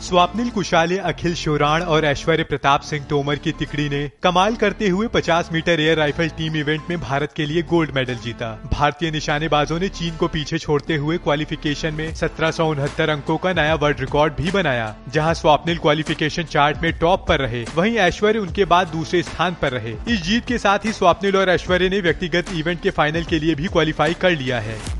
स्वप्निल कुशाले, अखिल शोराण और ऐश्वर्य प्रताप सिंह तोमर की तिकड़ी ने कमाल करते हुए 50 meter air rifle team event में भारत के लिए गोल्ड मेडल जीता। भारतीय निशानेबाजों ने चीन को पीछे छोड़ते हुए क्वालिफिकेशन में सत्रह सौ उनहत्तर अंकों का नया वर्ल्ड रिकॉर्ड भी बनाया, जहाँ स्वप्निल क्वालिफिकेशन चार्ट में टॉप पर रहे। वहीं ऐश्वर्य उनके बाद दूसरे स्थान पर रहे। इस जीत के साथ ही स्वप्निल और ऐश्वर्य ने व्यक्तिगत इवेंट के फाइनल के लिए भी क्वालिफाई कर लिया है।